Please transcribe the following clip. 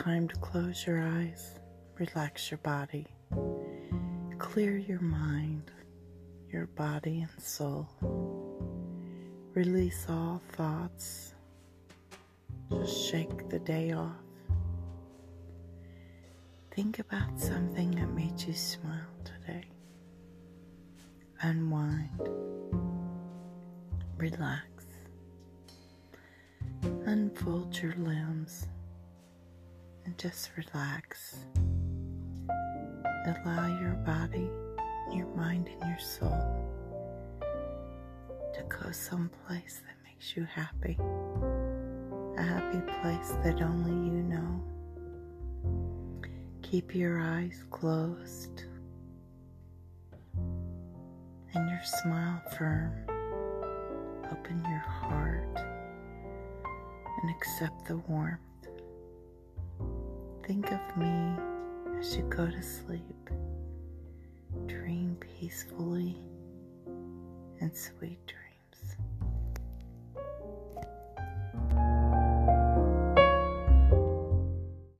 time to close your eyes, relax your body, clear your mind, your body and soul. Release all thoughts. Just shake the day off. Think about something that made you smile today. Unwind. Relax. Unfold your limbs and just relax. Allow your body, your mind, and your soul to go someplace that makes you happy. A happy place that only you know. Keep your eyes closed and your smile firm. Open your heart and accept the warmth. Think of me as you go to sleep. Dream peacefully and sweet dreams.